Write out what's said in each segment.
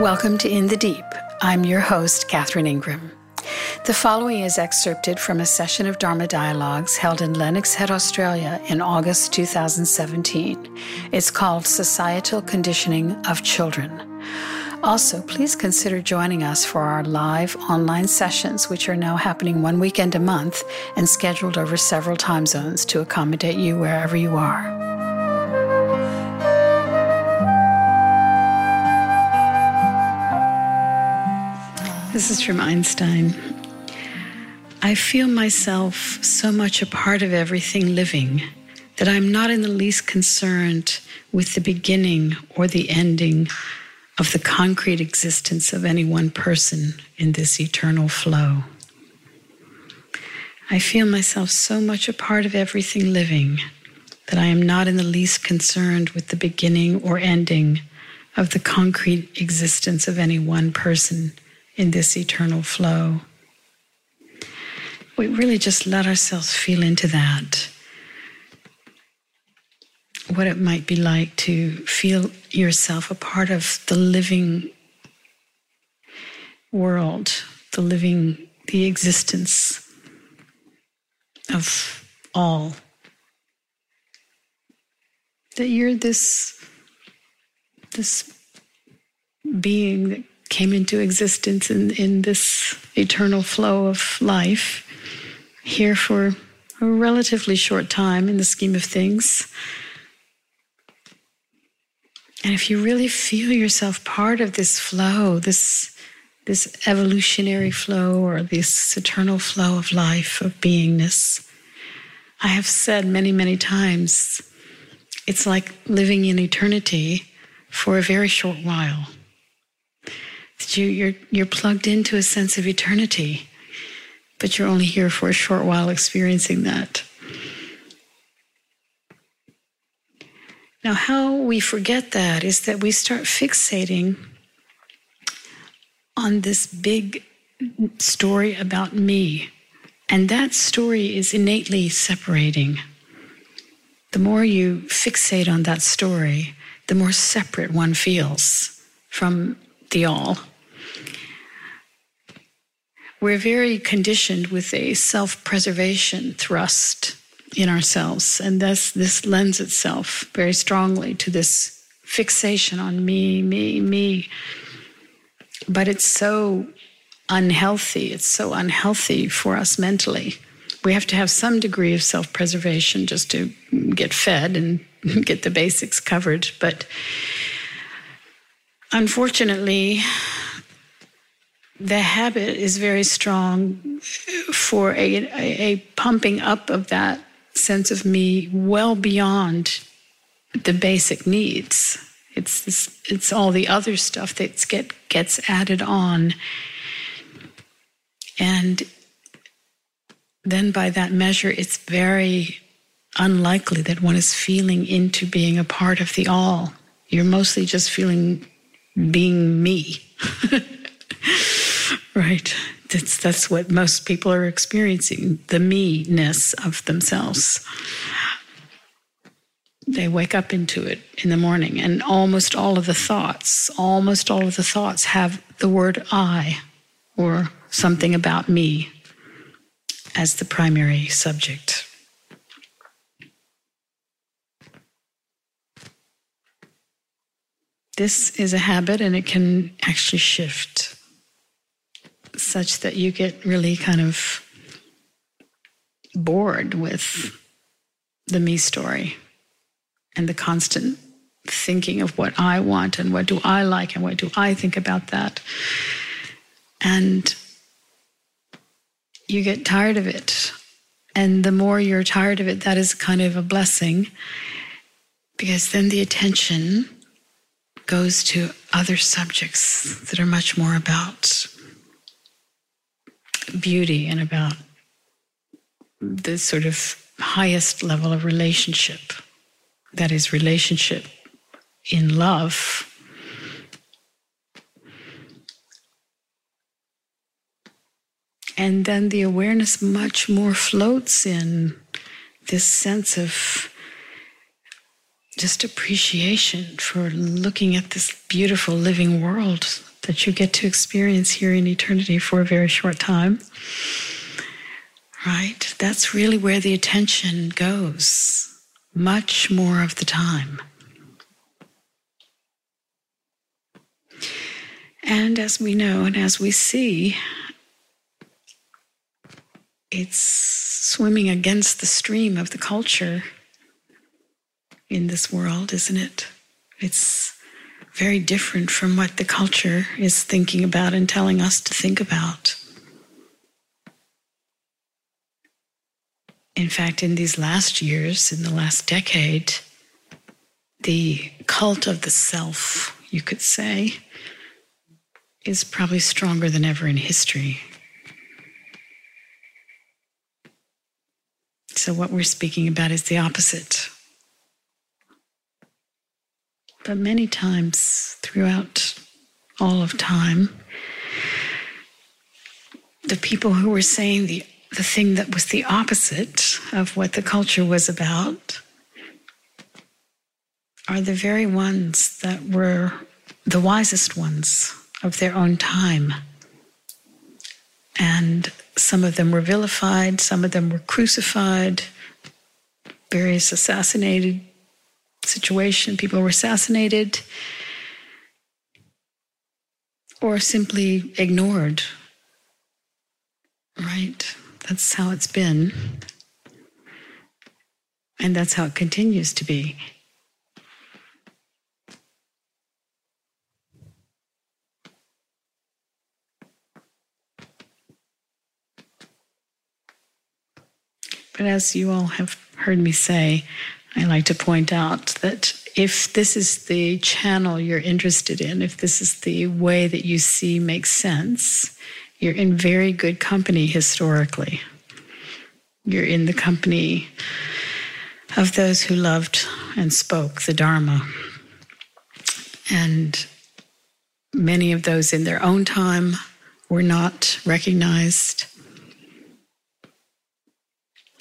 Welcome to In the Deep. I'm your host, Catherine Ingram. The following is excerpted from a session of Dharma Dialogues held in Lennox Head, Australia in August 2017. It's called Societal Conditioning of Children. Also, please consider joining us for our live online sessions, which are now happening one weekend a month and scheduled over several time zones to accommodate you wherever you are. This is from Einstein. I feel myself so much a part of everything living that I'm not in the least concerned with the beginning or the ending of the concrete existence of any one person in this eternal flow. I feel myself so much a part of everything living that I am not in the least concerned with the beginning or ending of the concrete existence of any one person in this eternal flow we really just let ourselves feel into that. What it might be like to feel yourself a part of the living world, the living, the existence of all. That you're this, this being that came into existence in, in this eternal flow of life here for a relatively short time in the scheme of things. And if you really feel yourself part of this flow, this, this evolutionary flow or this eternal flow of life, of beingness, I have said many, many times, it's like living in eternity for a very short while. You, you're, you're plugged into a sense of eternity but you're only here for a short while experiencing that. Now, how we forget that is that we start fixating on this big story about me. And that story is innately separating. The more you fixate on that story, the more separate one feels from the all we're very conditioned with a self preservation thrust in ourselves. And thus, this lends itself very strongly to this fixation on me, me, me. But it's so unhealthy. It's so unhealthy for us mentally. We have to have some degree of self preservation just to get fed and get the basics covered. But unfortunately, the habit is very strong for a, a, pumping up of that sense of me well beyond the basic needs. It's this, it's all the other stuff that get gets added on, and then by that measure, it's very unlikely that one is feeling into being a part of the all. You're mostly just feeling being me. Right. That's that's what most people are experiencing, the me-ness of themselves. They wake up into it in the morning and almost all of the thoughts, almost all of the thoughts have the word I or something about me as the primary subject. This is a habit and it can actually shift such that you get really kind of bored with the me story and the constant thinking of what I want and what do I like and what do I think about that. And you get tired of it. And the more you're tired of it, that is kind of a blessing because then the attention goes to other subjects that are much more about beauty and about the sort of highest level of relationship that is relationship in love and then the awareness much more floats in this sense of just appreciation for looking at this beautiful living world that you get to experience here in eternity for a very short time. Right? That's really where the attention goes, much more of the time. And as we know and as we see, it's swimming against the stream of the culture in this world, isn't it? It's very different from what the culture is thinking about and telling us to think about. In fact, in these last years, in the last decade, the cult of the self, you could say, is probably stronger than ever in history. So, what we're speaking about is the opposite. But many times throughout all of time, the people who were saying the, the thing that was the opposite of what the culture was about are the very ones that were the wisest ones of their own time. And some of them were vilified, some of them were crucified, various assassinated situation. People were assassinated or simply ignored. Right? That's how it's been. And that's how it continues to be. But as you all have heard me say, I like to point out that if this is the channel you're interested in, if this is the way that you see makes sense, you're in very good company historically. You're in the company of those who loved and spoke the Dharma. And many of those in their own time were not recognized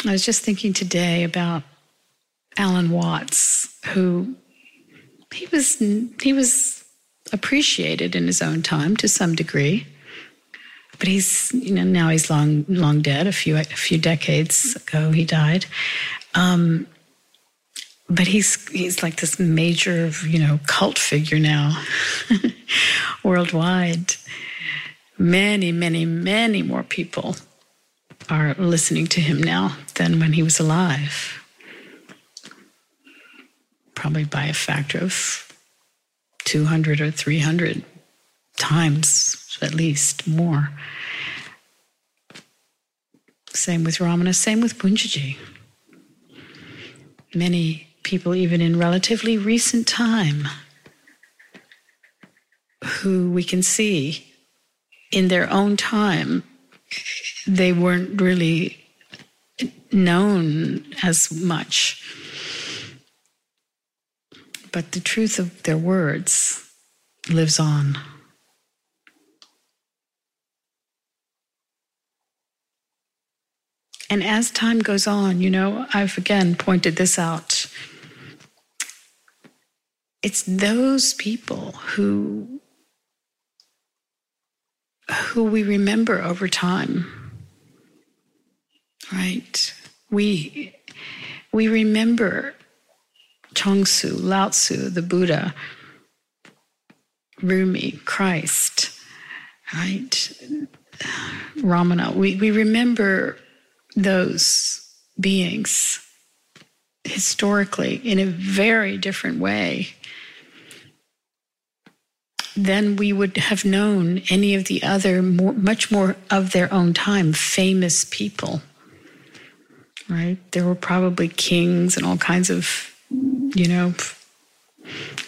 I was just thinking today about Alan Watts, who he was he was appreciated in his own time to some degree, but he's you know now he's long long dead. A few a few decades ago he died, um, but he's he's like this major you know cult figure now worldwide. Many many many more people are listening to him now than when he was alive. Probably by a factor of 200 or 300 times, at least more. Same with Ramana, same with Poonjaji. Many people, even in relatively recent time, who we can see in their own time they weren't really known as much. But the truth of their words lives on. And as time goes on, you know, I've again pointed this out. It's those people who who we remember over time right? We we remember Chuang Tzu, Lao Tzu, the Buddha, Rumi, Christ, right? Ramana. We, we remember those beings historically in a very different way than we would have known any of the other, more, much more of their own time, famous people right? There were probably kings and all kinds of, you know,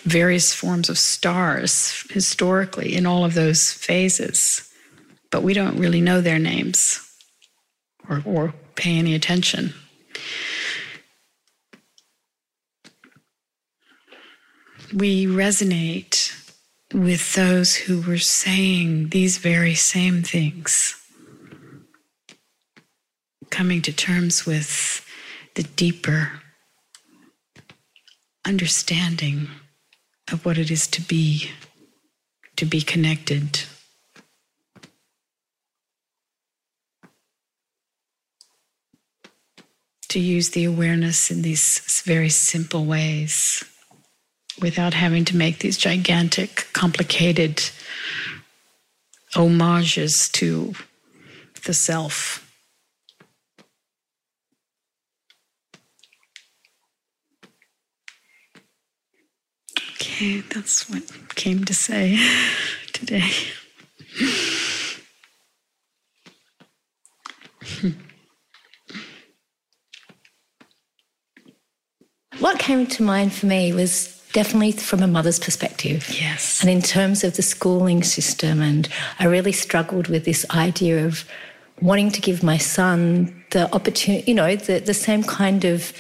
various forms of stars historically in all of those phases. But we don't really know their names or, or pay any attention. We resonate with those who were saying these very same things coming to terms with the deeper understanding of what it is to be to be connected. To use the awareness in these very simple ways without having to make these gigantic, complicated homages to the self. That's what came to say today. what came to mind for me was definitely from a mother's perspective. Yes. And in terms of the schooling system, and I really struggled with this idea of wanting to give my son the opportunity, you know, the, the same kind of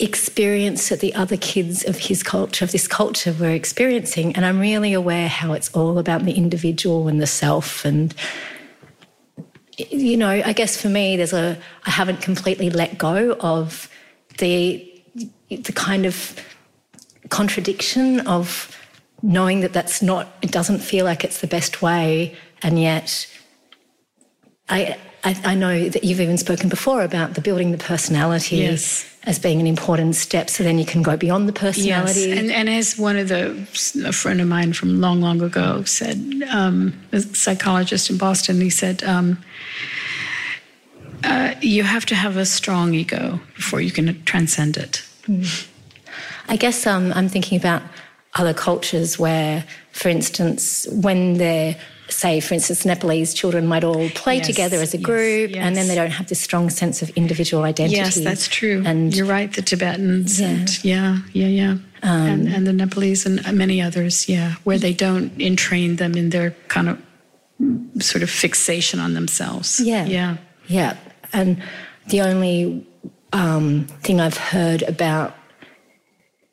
experience that the other kids of his culture, of this culture, were experiencing. And I'm really aware how it's all about the individual and the self. And, you know, I guess for me, there's a, I haven't completely let go of the, the kind of contradiction of knowing that that's not, it doesn't feel like it's the best way, and yet I, I, I, know that you've even spoken before about the building the personality yes. as being an important step. So then you can go beyond the personality. Yes. And, and as one of the, a friend of mine from long, long ago said, um, a psychologist in Boston, he said, um, uh, you have to have a strong ego before you can transcend it. Mm. I guess um, I'm thinking about other cultures where, for instance, when they're say, for instance, Nepalese children might all play yes, together as a group, yes, yes. and then they don't have this strong sense of individual identity. Yes, that's true. And you're right. The Tibetans, yeah, and, yeah, yeah, yeah, um, and, and, the Nepalese and many others, yeah, where they don't entrain them in their kind of sort of fixation on themselves. Yeah, yeah, yeah. And the only um, thing I've heard about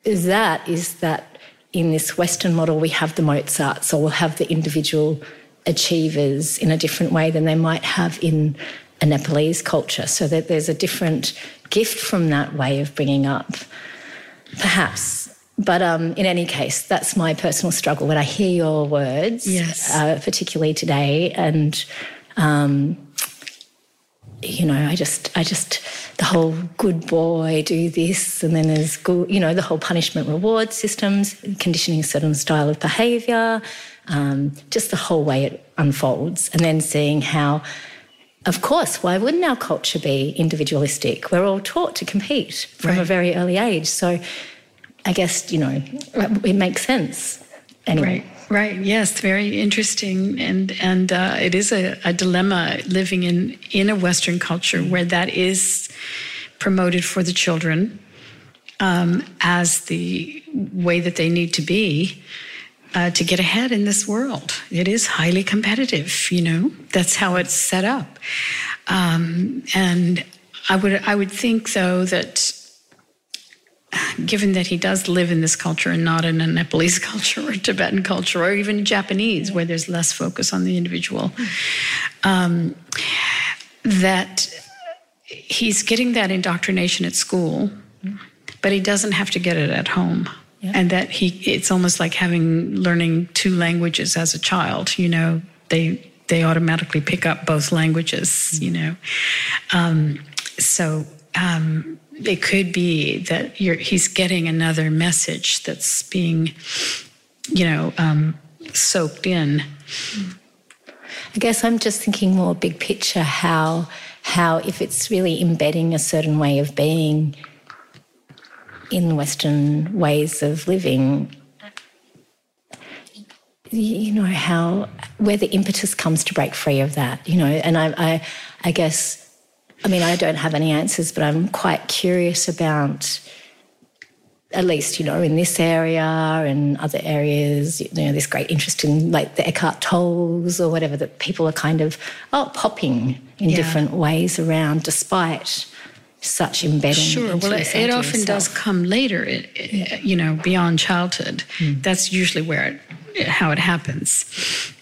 is that is that in this Western model we have the Mozarts or we'll have the individual achievers in a different way than they might have in a Nepalese culture. So that there's a different gift from that way of bringing up, perhaps. But um, in any case, that's my personal struggle when I hear your words, yes. uh, particularly today, and um, you know, I just, I just, the whole good boy, do this, and then there's good, you know, the whole punishment reward systems, conditioning a certain style of behaviour, um, just the whole way it unfolds, and then seeing how, of course, why wouldn't our culture be individualistic? We're all taught to compete from right. a very early age, so I guess you know it makes sense. Anyway. Right. Right. Yes. Very interesting, and and uh, it is a, a, dilemma living in in a Western culture where that is promoted for the children um, as the way that they need to be uh, to get ahead in this world. It is highly competitive. You know, that's how it's set up, um, and I would I would think though that given that he does live in this culture and not in a Nepalese culture or Tibetan culture or even Japanese, where there's less focus on the individual, um, that he's getting that indoctrination at school, but he doesn't have to get it at home. Yeah. And that he, it's almost like having learning two languages as a child. You know, they they automatically pick up both languages. You know, um, so um, it could be that he's getting another message that's being, you know, um, soaked in. I guess I'm just thinking more big picture how how if it's really embedding a certain way of being in Western ways of living, you know how where the impetus comes to break free of that, you know, and I I, I guess I mean, I don't have any answers, but I'm quite curious about, at least, you know, in this area and other areas, you know, this great interest in like the Eckhart Tolles or whatever that people are kind of, oh, popping in yeah. different ways around despite such embedding. Sure. Well, it, it often does come later, it, it, you know, beyond childhood. Mm. That's usually where it how it happens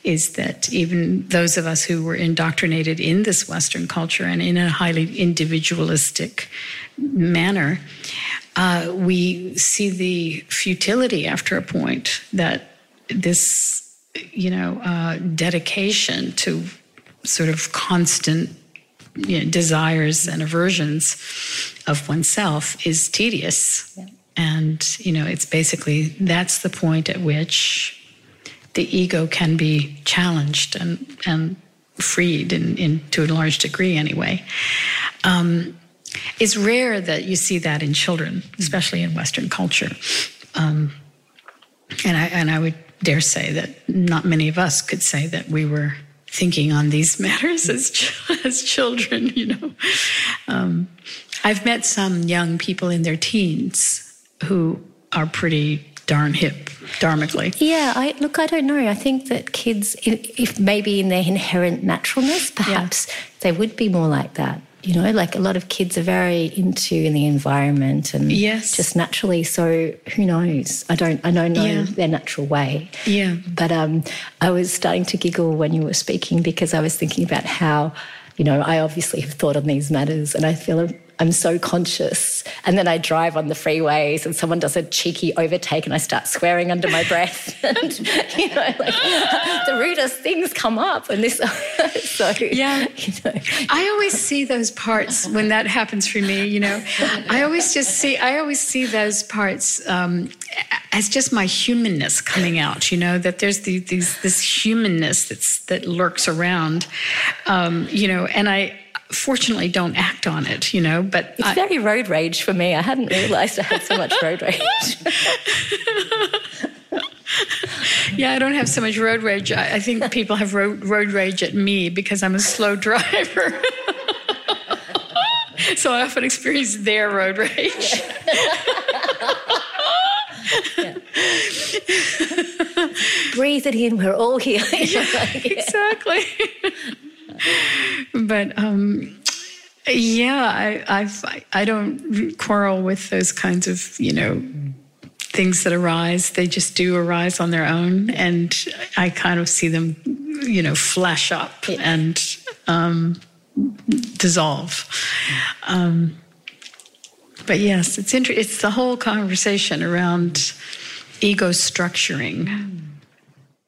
is that even those of us who were indoctrinated in this Western culture and in a highly individualistic manner, uh, we see the futility after a point that this you know, uh, dedication to sort of constant you know, desires and aversions of oneself is tedious. Yeah. And, you know, it's basically that's the point at which the ego can be challenged and, and freed in, in, to a large degree anyway. Um, it's rare that you see that in children, especially in Western culture. Um, and I and I would dare say that not many of us could say that we were thinking on these matters as as children. You know, um, I've met some young people in their teens who are pretty darn hip dharmically. Yeah, I look. I don't know. I think that kids, if maybe in their inherent naturalness, perhaps yeah. they would be more like that you know like a lot of kids are very into in the environment and yes. just naturally so who knows i don't i don't know yeah. their natural way yeah but um i was starting to giggle when you were speaking because i was thinking about how you know i obviously have thought on these matters and i feel I'm so conscious. And then I drive on the freeways and someone does a cheeky overtake and I start swearing under my breath. and, you know, like the rudest things come up. And this, so, yeah. You know. I always see those parts when that happens for me, you know. I always just see, I always see those parts um, as just my humanness coming out, you know, that there's the, these, this humanness that's, that lurks around, um, you know, and I, fortunately don't act on it, you know, but it's I, very road rage for me. I hadn't realized I had so much road rage. yeah, I don't have so much road rage. I, I think people have road, road rage at me because I'm a slow driver. so I often experience their road rage. Breathe it in. We're all here. yeah, exactly but um, yeah, I, I've, I don't quarrel with those kinds of you know things that arise. They just do arise on their own, and I kind of see them, you know, flash up yeah. and um, dissolve. Um, but yes, it's inter- It's the whole conversation around ego structuring,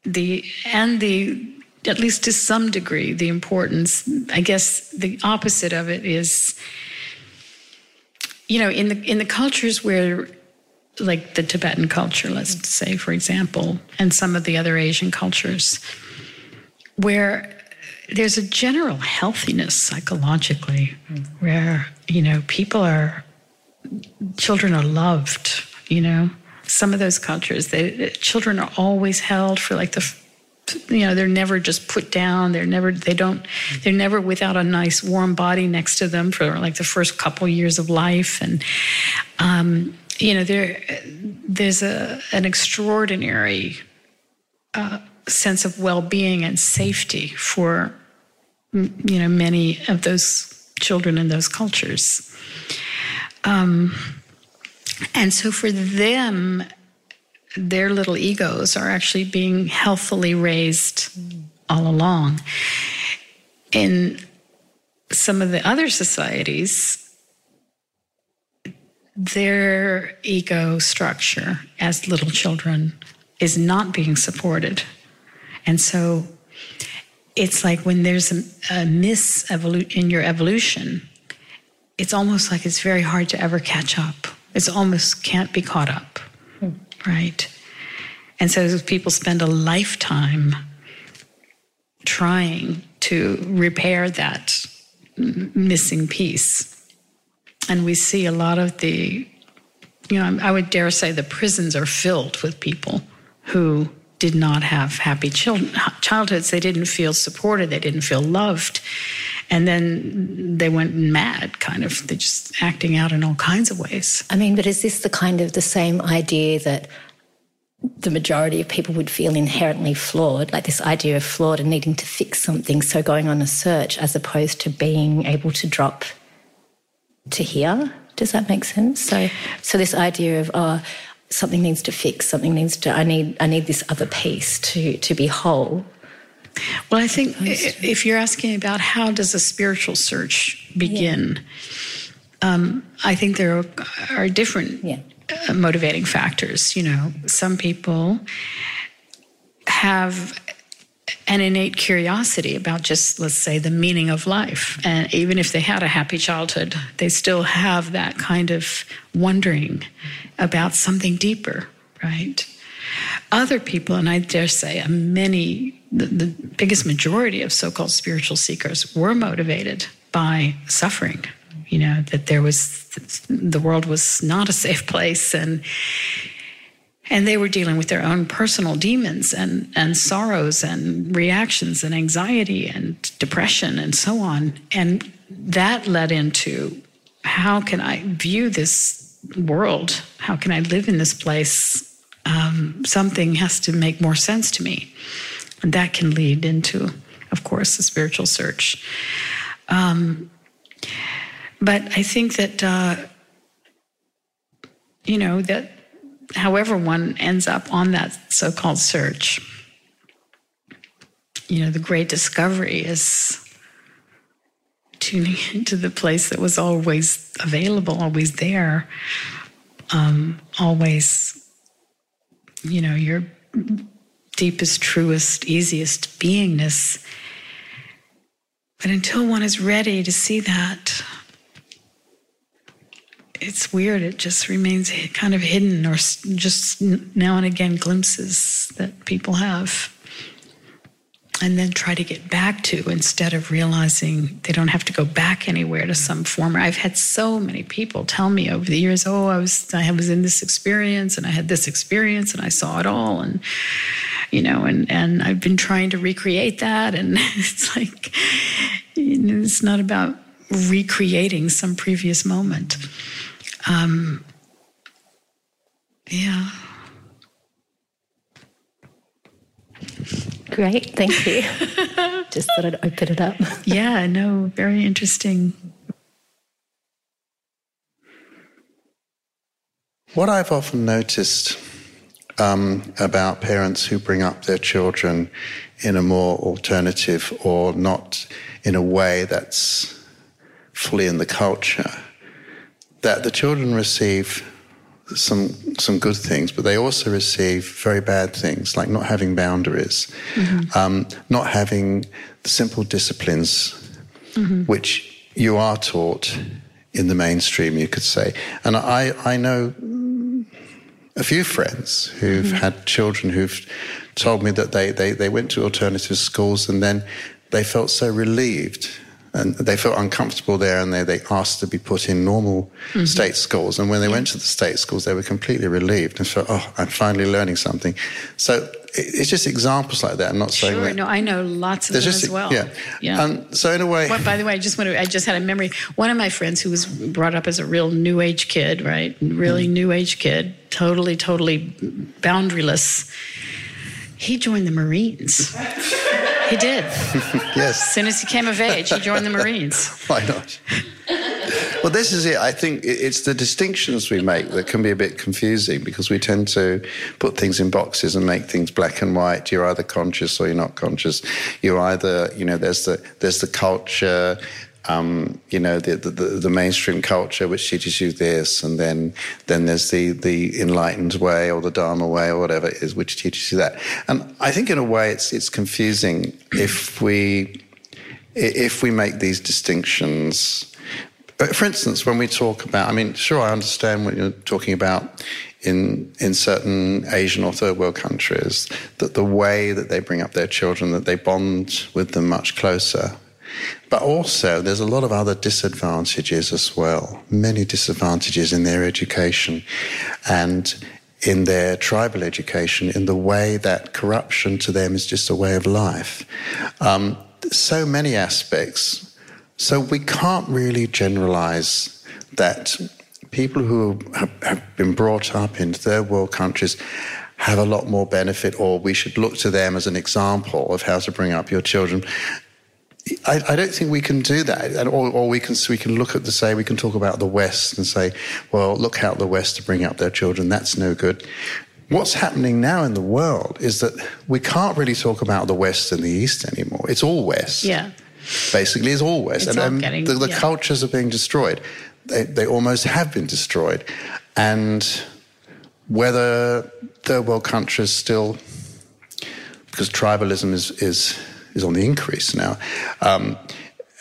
the and the at least to some degree, the importance. I guess the opposite of it is, you know, in the in the cultures where, like the Tibetan culture, let's say, for example, and some of the other Asian cultures, where there's a general healthiness psychologically, where you know people are, children are loved. You know, some of those cultures, they, children are always held for like the you know they're never just put down. They're never they don't they're never without a nice warm body next to them for like the first couple years of life. And um, you know there there's a an extraordinary uh, sense of well-being and safety for you know many of those children in those cultures. Um, and so for them their little egos are actually being healthily raised all along. In some of the other societies, their ego structure as little children is not being supported. And so it's like when there's a, a miss in your evolution, it's almost like it's very hard to ever catch up. It's almost can't be caught up. Right. And so people spend a lifetime trying to repair that missing piece. And we see a lot of the, you know, I would dare say the prisons are filled with people who did not have happy childhoods. They didn't feel supported. They didn't feel loved. And then they went mad, kind of. They're just acting out in all kinds of ways. I mean, but is this the kind of the same idea that the majority of people would feel inherently flawed, like this idea of flawed and needing to fix something, so going on a search as opposed to being able to drop to here. Does that make sense? So, so this idea of oh, something needs to fix, something needs to. I need, I need this other piece to to be whole. Well, I think if you're asking about how does a spiritual search begin, yeah. um, I think there are, are different. Yeah motivating factors. You know, some people have an innate curiosity about just, let's say, the meaning of life. And even if they had a happy childhood, they still have that kind of wondering about something deeper, right? Other people, and I dare say uh, many, the, the biggest majority of so called spiritual seekers were motivated by suffering. You know, that there was, the world was not a safe place and and they were dealing with their own personal demons and, and sorrows and reactions and anxiety and depression and so on. And that led into how can I view this world? How can I live in this place? Um, something has to make more sense to me. And that can lead into, of course, a spiritual search. Um, but I think that, uh, you know, that however one ends up on that so called search, you know, the great discovery is tuning into the place that was always available, always there, um, always, you know, your deepest, truest, easiest beingness. But until one is ready to see that, it's weird. It just remains kind of hidden, or just now and again glimpses that people have. And then try to get back to instead of realizing they don't have to go back anywhere to some former. I've had so many people tell me over the years, "Oh, I was I was in this experience, and I had this experience, and I saw it all, and you know, and and I've been trying to recreate that, and it's like you know, it's not about recreating some previous moment." Um, yeah. Great, thank you. Just thought I'd open it up. yeah, no, very interesting. What I've often noticed um, about parents who bring up their children in a more alternative or not in a way that's fully in the culture that the children receive some some good things, but they also receive very bad things, like not having boundaries, mm-hmm. um, not having the simple disciplines mm-hmm. which you are taught in the mainstream, you could say. And I I know a few friends who've mm-hmm. had children who've told me that they, they, they went to alternative schools and then they felt so relieved and they felt uncomfortable there and they, they asked to be put in normal mm-hmm. state schools. And when they went to the state schools, they were completely relieved and felt, oh, I'm finally learning something. So it's just examples like that. I'm not saying sure. That, no, I know lots of them just, as well. Yeah, yeah. Um, so in a way, well, by the way, I just want to. I just had a memory. One of my friends who was brought up as a real new age kid, right? Really mm. new age kid, totally, totally boundaryless. He joined the Marines. He did. yes. As soon as he came of age, he joined the Marines. Why not? Well, this is it. I think it's the distinctions we make that can be a bit confusing because we tend to put things in boxes and make things black and white. You're either conscious or you're not conscious. You're either, you know, there's the there's the culture, um, you know, the, the, the, mainstream culture which teaches you this, and then then there's the the enlightened way or the Dharma way or whatever it is which teaches you that. And I think in a way it's it's confusing if we if we make these distinctions. For instance, when we talk about, I mean, sure, I understand what you're talking about in in certain Asian or third world countries that the way that they bring up their children, that they bond with them much closer but also, there's a lot of other disadvantages as well, many disadvantages in their education and in their tribal education, in the way that corruption to them is just a way of life. Um, so many aspects. So we can't really generalize that people who have, been brought up in third world countries have a lot more benefit, or we should look to them as an example of how to bring up your children. I, I, don't think we can do that. And, or, or, we can we can look at the say we can talk about the West and say, well, look how the West to bring up their children. That's no good. What's happening now in the world is that we can't really talk about the West and the East anymore. It's all West. Yeah. Basically, it's all West, it's and all um, getting, the, the yeah. cultures are being destroyed. They, they almost have been destroyed, and whether third world countries still because tribalism is, is, is on the increase now. Um,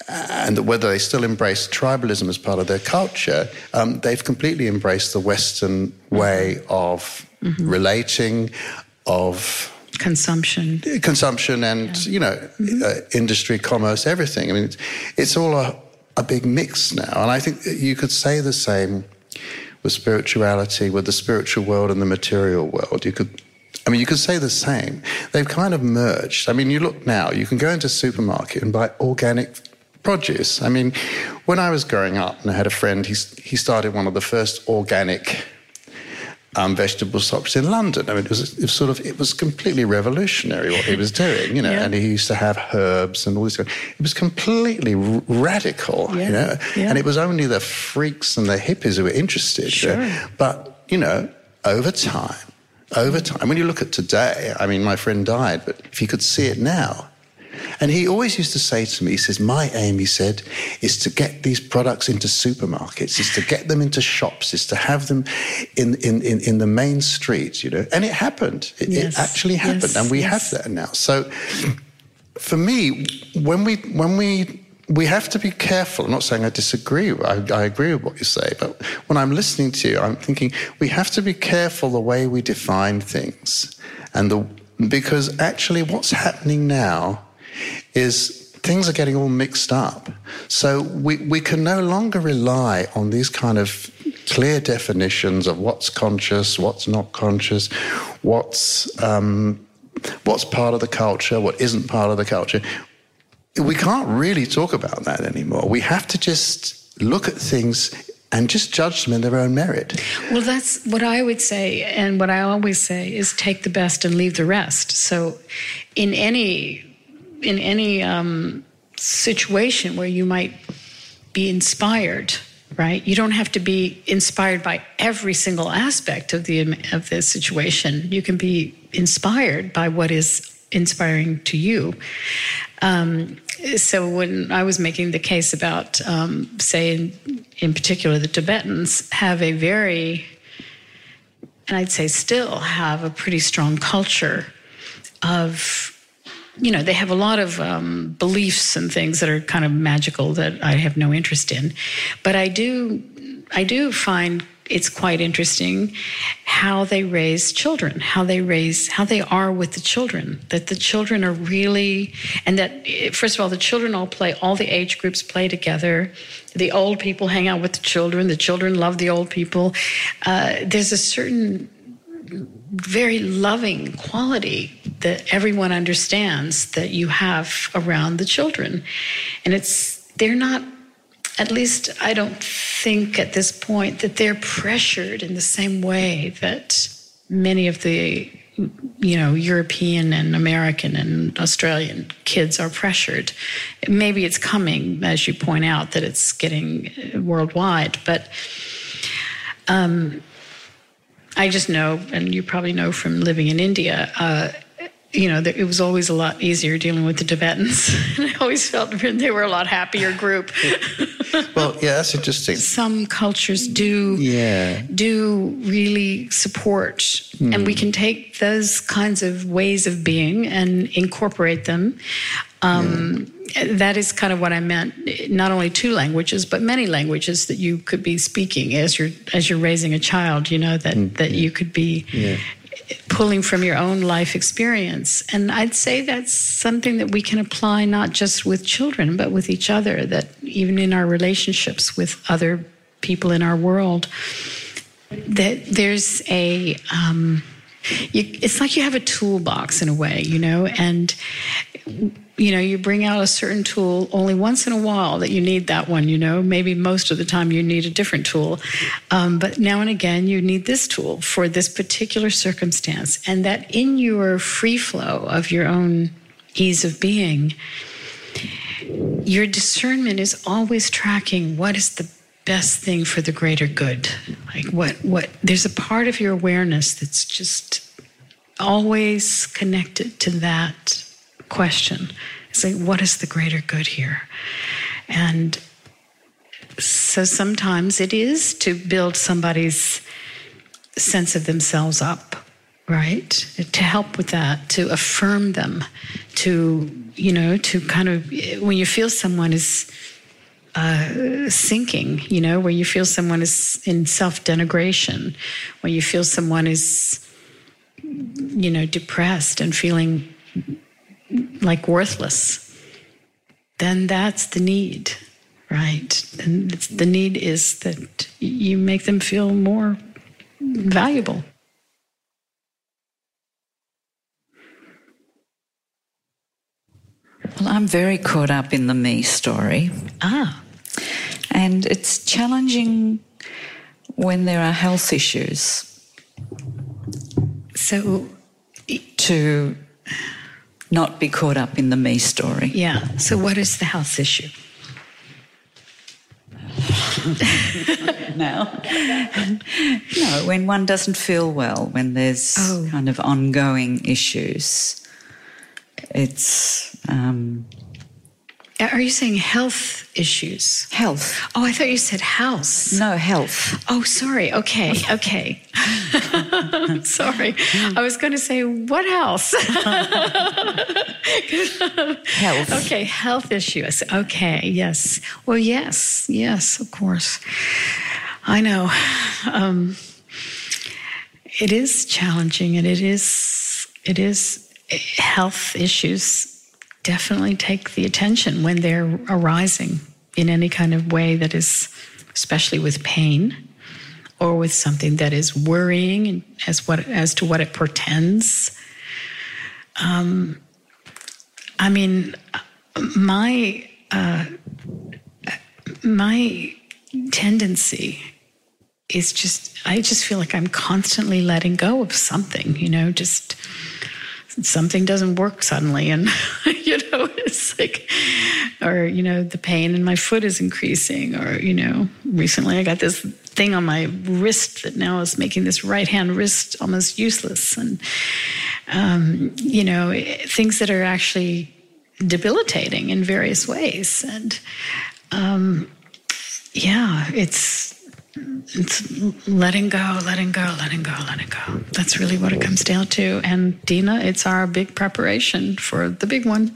and whether they still embrace tribalism as part of their culture, um, they've completely embraced the Western way of mm-hmm. relating, of consumption, consumption, and yeah. you know, mm-hmm. uh, industry, commerce, everything. I mean, it's, it's all a, a big mix now, and I think you could say the same with spirituality, with the spiritual world and the material world. You could I mean, you could say the same. They've kind of merged. I mean, you look now, you can go into a supermarket and buy organic produce. I mean, when I was growing up and I had a friend, he, he started one of the first organic um, vegetable shops in London. I mean, it was, it was, sort of, it was completely revolutionary what he was doing, you know, yeah. and he used to have herbs and all this. It was completely r- radical, yeah. you know, yeah. and it was only the freaks and the hippies who were interested. Sure. But, you know, over time, over time, when you look at today, I mean, my friend died, but if you could see it now, and he always used to say to me, he says, My aim, he said, is to get these products into supermarkets, is to get them into shops, is to have them in, in, in, in the main streets, you know. And it happened. It, yes. it actually happened. Yes. And we yes. have that now. So for me, when we, when we, we have to be careful. I'm not saying I disagree. I, I, agree with what you say, but when I'm listening to you, I'm thinking we have to be careful the way we define things, and the because actually, what's happening now is things are getting all mixed up. So we, we can no longer rely on these kind of clear definitions of what's conscious, what's not conscious, what's um, what's part of the culture, what isn't part of the culture. We can't really talk about that anymore. We have to just look at things and just judge them in their own merit. Well, that's what I would say, and what I always say is take the best and leave the rest. So, in any in any um, situation where you might be inspired, right? You don't have to be inspired by every single aspect of the of the situation. You can be inspired by what is inspiring to you. Um, so when I was making the case about, um, say, in, in particular, the Tibetans have a very, and I'd say still have a pretty strong culture of you know, they have a lot of um, beliefs and things that are kind of magical that I have no interest in. But I do, I do find it's quite interesting how they raise children, how they raise, how they are with the children. That the children are really, and that first of all, the children all play, all the age groups play together. The old people hang out with the children. The children love the old people. Uh, there's a certain very loving quality that everyone understands that you have around the children. And it's, they're not, at least I don't think at this point that they're pressured in the same way that many of the you know European and American and Australian kids are pressured. Maybe it's coming, as you point out, that it's getting worldwide, but um, I just know, and you probably know from living in India, uh, you know, it was always a lot easier dealing with the Tibetans. I always felt they were a lot happier group. well, yeah, that's interesting. Some cultures do, yeah. do really support, mm. and we can take those kinds of ways of being and incorporate them. Um, yeah. That is kind of what I meant. Not only two languages, but many languages that you could be speaking as you're as you're raising a child. You know that mm, that you could be yeah. Pulling from your own life experience. And I'd say that's something that we can apply not just with children, but with each other. That even in our relationships with other people in our world, that there's a um, you, it's like you have a toolbox in a way, you know, and you know, you bring out a certain tool only once in a while that you need that one, you know, maybe most of the time you need a different tool. Um, but now and again, you need this tool for this particular circumstance. And that in your free flow of your own ease of being, your discernment is always tracking what is the best thing for the greater good. Like what, what, there's a part of your awareness that's just always connected to that question. Say, what is the greater good here? And so sometimes it is to build somebody's sense of themselves up right? To help with that, to affirm them, to, you know, to kind of, when you feel someone is uh, sinking, you know, where you feel someone is in self denigration, when you feel someone is, you know, depressed and feeling like worthless, then that's the need, right? And the need is that you make them feel more valuable. Well, I'm very caught up in the me story. Ah. And it's challenging when there are health issues. So, to not be caught up in the me story. Yeah. So, what is the health issue? no. no, when one doesn't feel well, when there's oh. kind of ongoing issues, it's. Um, Are you saying health issues? Health. Oh, I thought you said house. No, health. Oh, sorry. Okay, okay. sorry. I was going to say, what else? health. Okay, health issues. Okay, yes. Well, yes, yes, of course. I know. Um, it is challenging, and it is it is health issues definitely take the attention when they're arising in any kind of way that is, especially with pain or with something that is worrying as what as to what it portends. Um, I mean, my uh, my tendency is just I just feel like I'm constantly letting go of something, you know, just something doesn't work suddenly and you know it's like or you know the pain in my foot is increasing or you know recently i got this thing on my wrist that now is making this right hand wrist almost useless and um, you know things that are actually debilitating in various ways and um, yeah it's it's letting go, letting go, letting go, letting go. That's really what it comes down to. And Dina, it's our big preparation for the big one.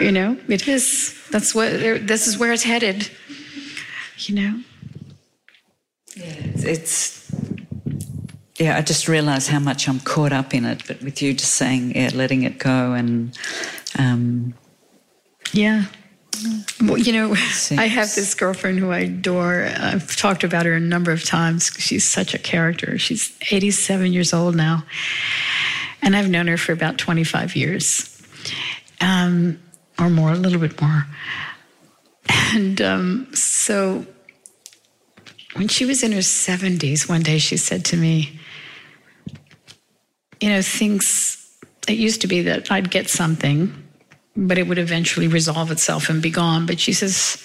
You know, it is. That's what. This is where it's headed. You know. Yeah, it's. Yeah, I just realize how much I'm caught up in it. But with you just saying, yeah, letting it go and. Um, yeah, well, you know, I have this girlfriend who I adore. I've talked about her a number of times. She's such a character. She's 87 years old now. And I've known her for about 25 years um, or more, a little bit more. And um, so when she was in her 70s, one day she said to me, You know, things, it used to be that I'd get something but it would eventually resolve itself and be gone. But she says,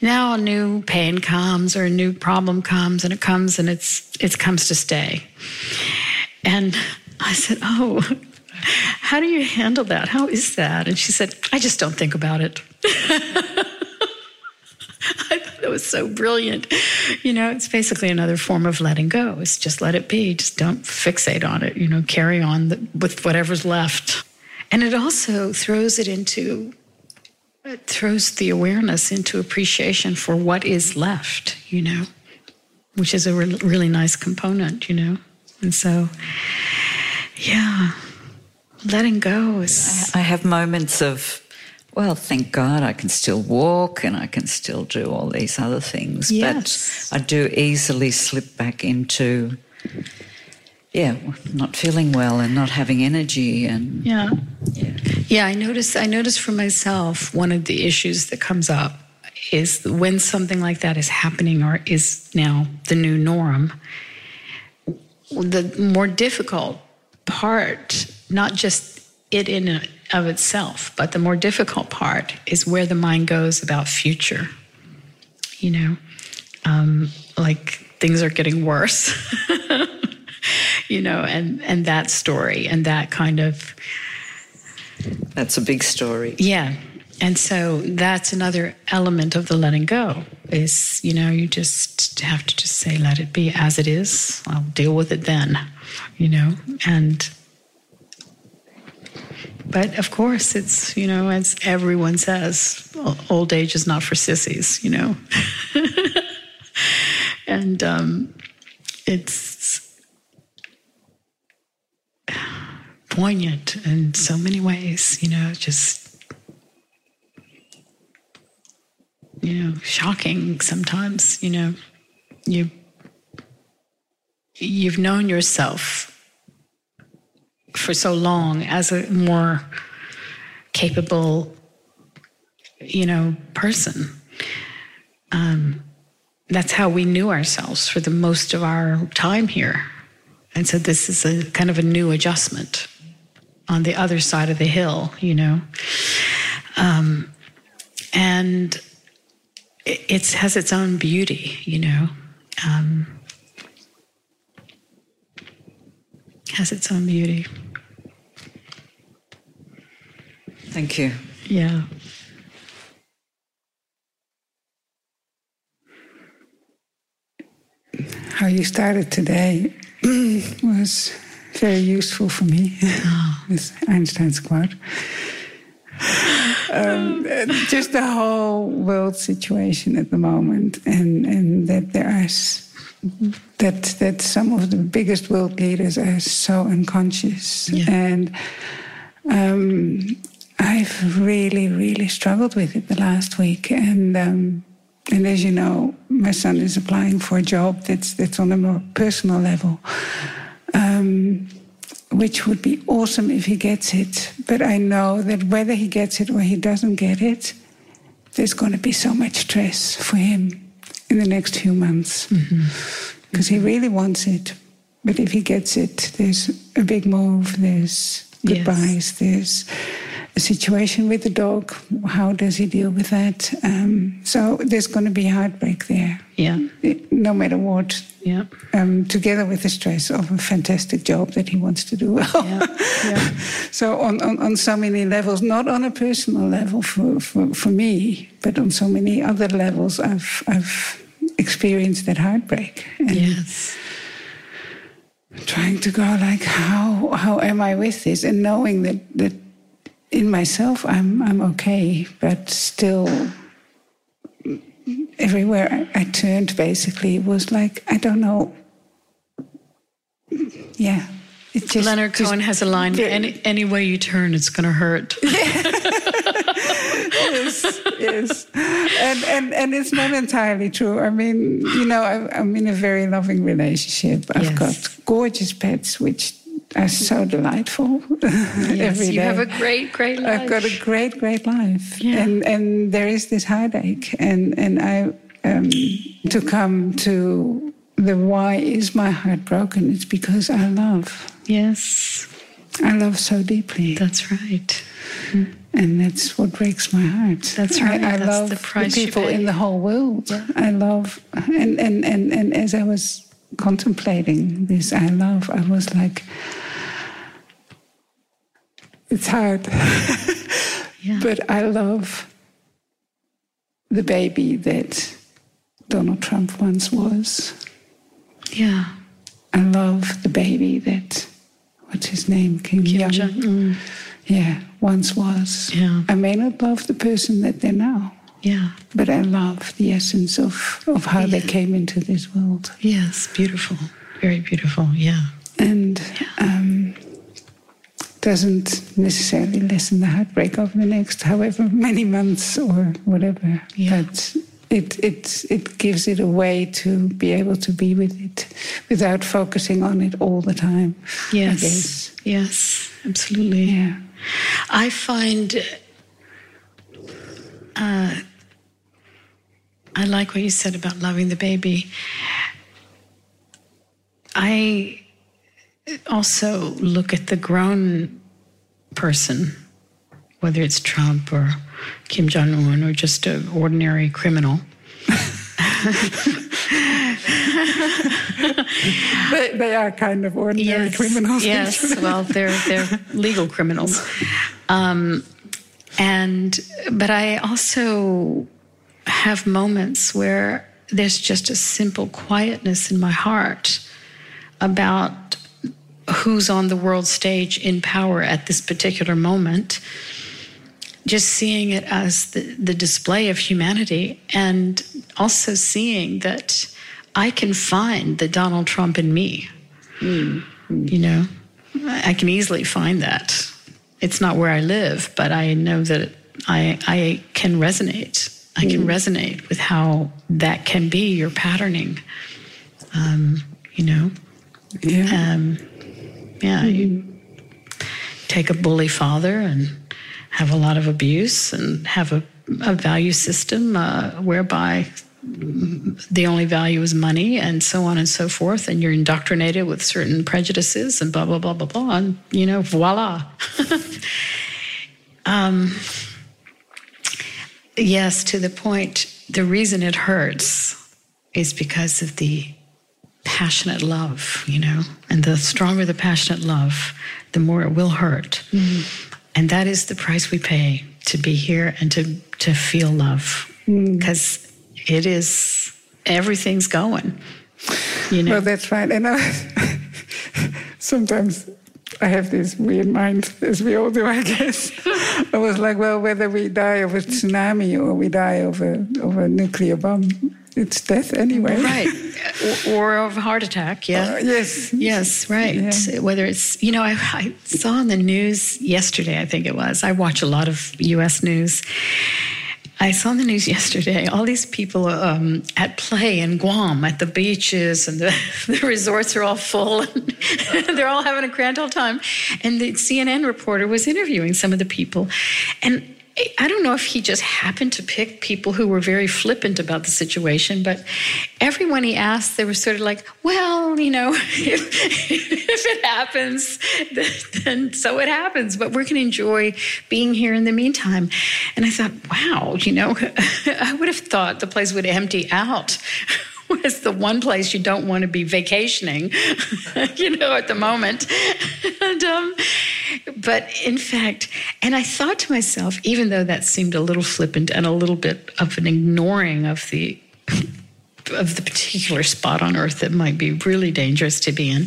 now a new pain comes or a new problem comes and it comes and it's it comes to stay. And I said, Oh, how do you handle that? How is that? And she said, I just don't think about it. I thought it was so brilliant. You know, it's basically another form of letting go. It's just let it be. Just don't fixate on it. You know, carry on the, with whatever's left. And it also throws it into, it throws the awareness into appreciation for what is left, you know, which is a re- really nice component, you know. And so, yeah, letting go is. I have moments of, well, thank God I can still walk and I can still do all these other things. Yes. But I do easily slip back into yeah, not feeling well and not having energy and yeah. yeah. Yeah, I notice I notice for myself one of the issues that comes up is when something like that is happening or is now the new norm, the more difficult part, not just it in and of itself, but the more difficult part is where the mind goes about future. You know, um, like things are getting worse. you know, and and that story and that kind of that's a big story. Yeah. And so that's another element of the letting go is, you know, you just have to just say, let it be as it is. I'll deal with it then. you know, and but of course it's you know as everyone says old age is not for sissies you know and um, it's poignant in so many ways you know just you know shocking sometimes you know you you've known yourself for so long as a more capable, you know, person. Um, that's how we knew ourselves for the most of our time here. And so this is a kind of a new adjustment on the other side of the hill, you know. Um, and it has its own beauty, you know. Um, has its own beauty. Thank you. Yeah. How you started today was very useful for me. Oh. this Einstein's quote. Um, just the whole world situation at the moment, and and that there are that that some of the biggest world leaders are so unconscious, yeah. and um, I've really, really struggled with it the last week, and um, and as you know, my son is applying for a job that's that's on a more personal level, um, which would be awesome if he gets it. But I know that whether he gets it or he doesn't get it, there's going to be so much stress for him in the next few months because mm-hmm. he really wants it. But if he gets it, there's a big move. There's goodbyes. Yes. There's a situation with the dog. How does he deal with that? Um, so there's going to be heartbreak there. Yeah. No matter what. Yeah. Um, together with the stress of a fantastic job that he wants to do well. Yeah. yeah. so on, on, on so many levels, not on a personal level for, for, for me, but on so many other levels, I've I've experienced that heartbreak. And yes. Trying to go like, how how am I with this, and knowing that that in myself, I'm I'm okay, but still, everywhere I, I turned, basically, was like I don't know. Yeah, it just, Leonard just, Cohen has a line: any, any way you turn, it's going to hurt. Yeah. yes, yes, and and and it's not entirely true. I mean, you know, I, am in a very loving relationship. I've yes. got gorgeous pets, which are so delightful yes, every day. You have a great, great life. I've got a great, great life, yeah. and and there is this heartache, and and I um, to come to the why is my heart broken? It's because I love. Yes, I love so deeply. That's right. Mm. And that's what breaks my heart. That's right. I, I that's love the, the people in the whole world. Yeah. I love, and, and, and, and as I was contemplating this I love, I was like, it's hard. yeah. But I love the baby that Donald Trump once was. Yeah. I love the baby that, what's his name? Kim, Kim Jong. Mm. Yeah, once was. Yeah. I may not love the person that they're now. Yeah. But I love the essence of, of how yeah. they came into this world. Yes, beautiful. Very beautiful, yeah. And yeah. Um, doesn't necessarily lessen the heartbreak of the next however many months or whatever. Yeah. But it, it, it gives it a way to be able to be with it without focusing on it all the time. Yes. Yes, absolutely. Yeah. I find uh, I like what you said about loving the baby. I also look at the grown person, whether it's Trump or Kim Jong un or just an ordinary criminal. they, they, are kind of ordinary yes, criminals. Yes, well, they're they're legal criminals. Um, and but I also have moments where there's just a simple quietness in my heart about who's on the world stage in power at this particular moment, just seeing it as the, the display of humanity and also seeing that I can find the Donald Trump in me. Mm. You know, I can easily find that. It's not where I live, but I know that I, I can resonate. I can mm. resonate with how that can be your patterning. Um, you know, yeah, um, yeah. Mm. You take a bully father and have a lot of abuse and have a, a value system uh, whereby the only value is money and so on and so forth and you're indoctrinated with certain prejudices and blah blah blah blah blah and you know voila um, yes to the point the reason it hurts is because of the passionate love you know and the stronger the passionate love the more it will hurt mm-hmm. and that is the price we pay to be here and to to feel love because mm it is everything's going. You know. Well, that's right. And I, sometimes I have this weird mind, as we all do, I guess. I was like, well, whether we die of a tsunami or we die of a, of a nuclear bomb, it's death anyway. Right. or, or of a heart attack, yeah. Uh, yes. Yes, right. Yeah. Whether it's, you know, I, I saw on the news yesterday, I think it was, I watch a lot of US news I saw the news yesterday all these people um, at play in Guam at the beaches and the, the resorts are all full and they're all having a grand old time. And the CNN reporter was interviewing some of the people. And I don't know if he just happened to pick people who were very flippant about the situation, but everyone he asked, they were sort of like, well, you know, if, if it happens, then so it happens, but we're going to enjoy being here in the meantime. And I thought, wow, you know, I would have thought the place would empty out was the one place you don't want to be vacationing, you know, at the moment. and, um, but in fact, and I thought to myself, even though that seemed a little flippant and a little bit of an ignoring of the of the particular spot on earth that might be really dangerous to be in.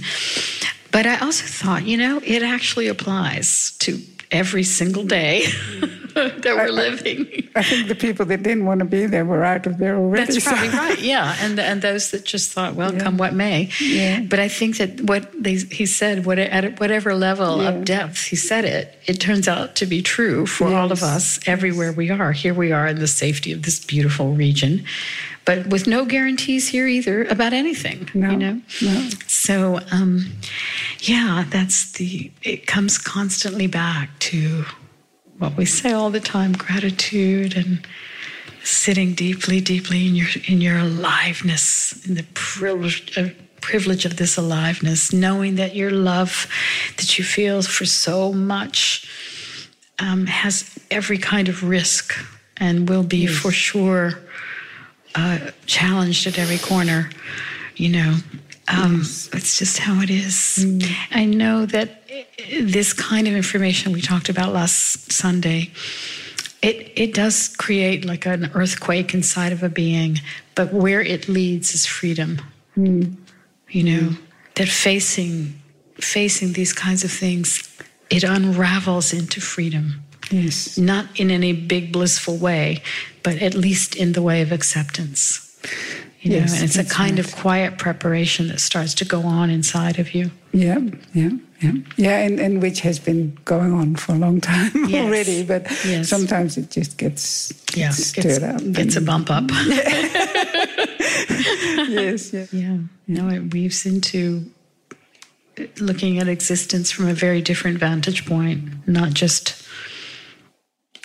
But I also thought, you know, it actually applies to every single day that we're I, living. I think the people that didn't want to be there were out of there already. That's so. probably right. Yeah, and and those that just thought, well, yeah. come what may. Yeah. But I think that what they, he said, what, at whatever level yeah. of depth he said it, it turns out to be true for yes. all of us everywhere we are. Here we are in the safety of this beautiful region but with no guarantees here either about anything. No, you know. No. So, um, yeah, that's the. It comes constantly back to what we say all the time: gratitude and sitting deeply, deeply in your in your aliveness, in the privilege. Uh, privilege of this aliveness, knowing that your love that you feel for so much um, has every kind of risk and will be yes. for sure uh, challenged at every corner, you know. Um, yes. It's just how it is. Mm. I know that this kind of information we talked about last Sunday, it, it does create like an earthquake inside of a being, but where it leads is freedom. Mm. You know, mm. that facing facing these kinds of things, it unravels into freedom. Yes. Not in any big blissful way, but at least in the way of acceptance. You yes, know, and it's a kind right. of quiet preparation that starts to go on inside of you. Yeah, yeah, yeah, yeah, and, and which has been going on for a long time yes. already, but yes. sometimes it just gets, yeah, gets stirred gets, up. And, a bump up. yes, yeah. yeah. No, it weaves into looking at existence from a very different vantage point, not just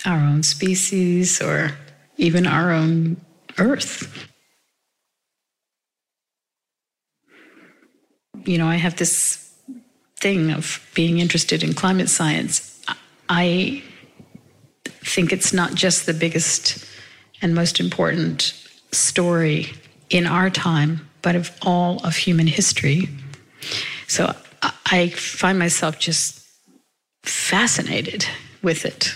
our own species or even our own earth. You know, I have this thing of being interested in climate science. I think it's not just the biggest and most important story in our time, but of all of human history. So I find myself just fascinated with it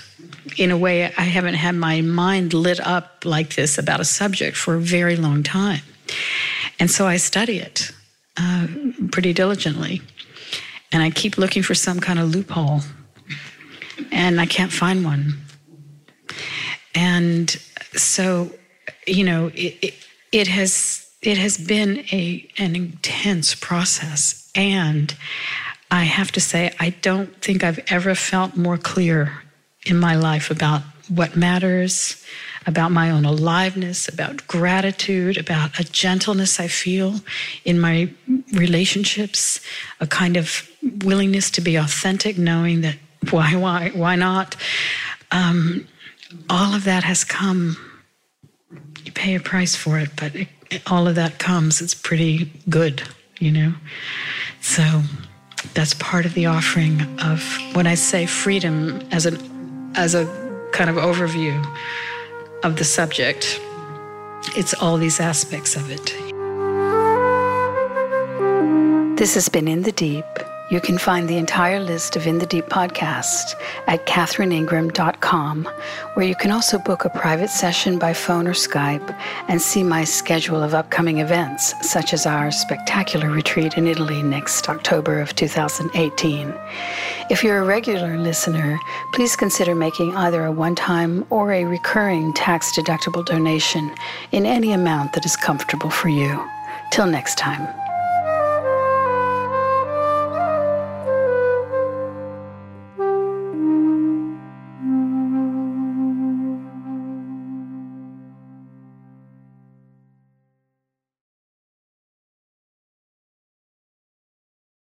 in a way, I haven't had my mind lit up like this about a subject for a very long time. And so I study it uh, pretty diligently. And I keep looking for some kind of loophole, and I can't find one. And so, you know, it, it, it has it has been a an intense process, and I have to say, I don't think I've ever felt more clear in my life about what matters, about my own aliveness, about gratitude, about a gentleness I feel in my relationships, a kind of willingness to be authentic, knowing that why, why, why not? Um, all of that has come. You pay a price for it, but it, all of that comes. It's pretty good, you know? So that's part of the offering of when I say freedom as an as a kind of overview of the subject. It's all these aspects of it. This has been In the Deep you can find the entire list of In the Deep podcasts at catherineingram.com, where you can also book a private session by phone or Skype and see my schedule of upcoming events, such as our spectacular retreat in Italy next October of 2018. If you're a regular listener, please consider making either a one time or a recurring tax deductible donation in any amount that is comfortable for you. Till next time.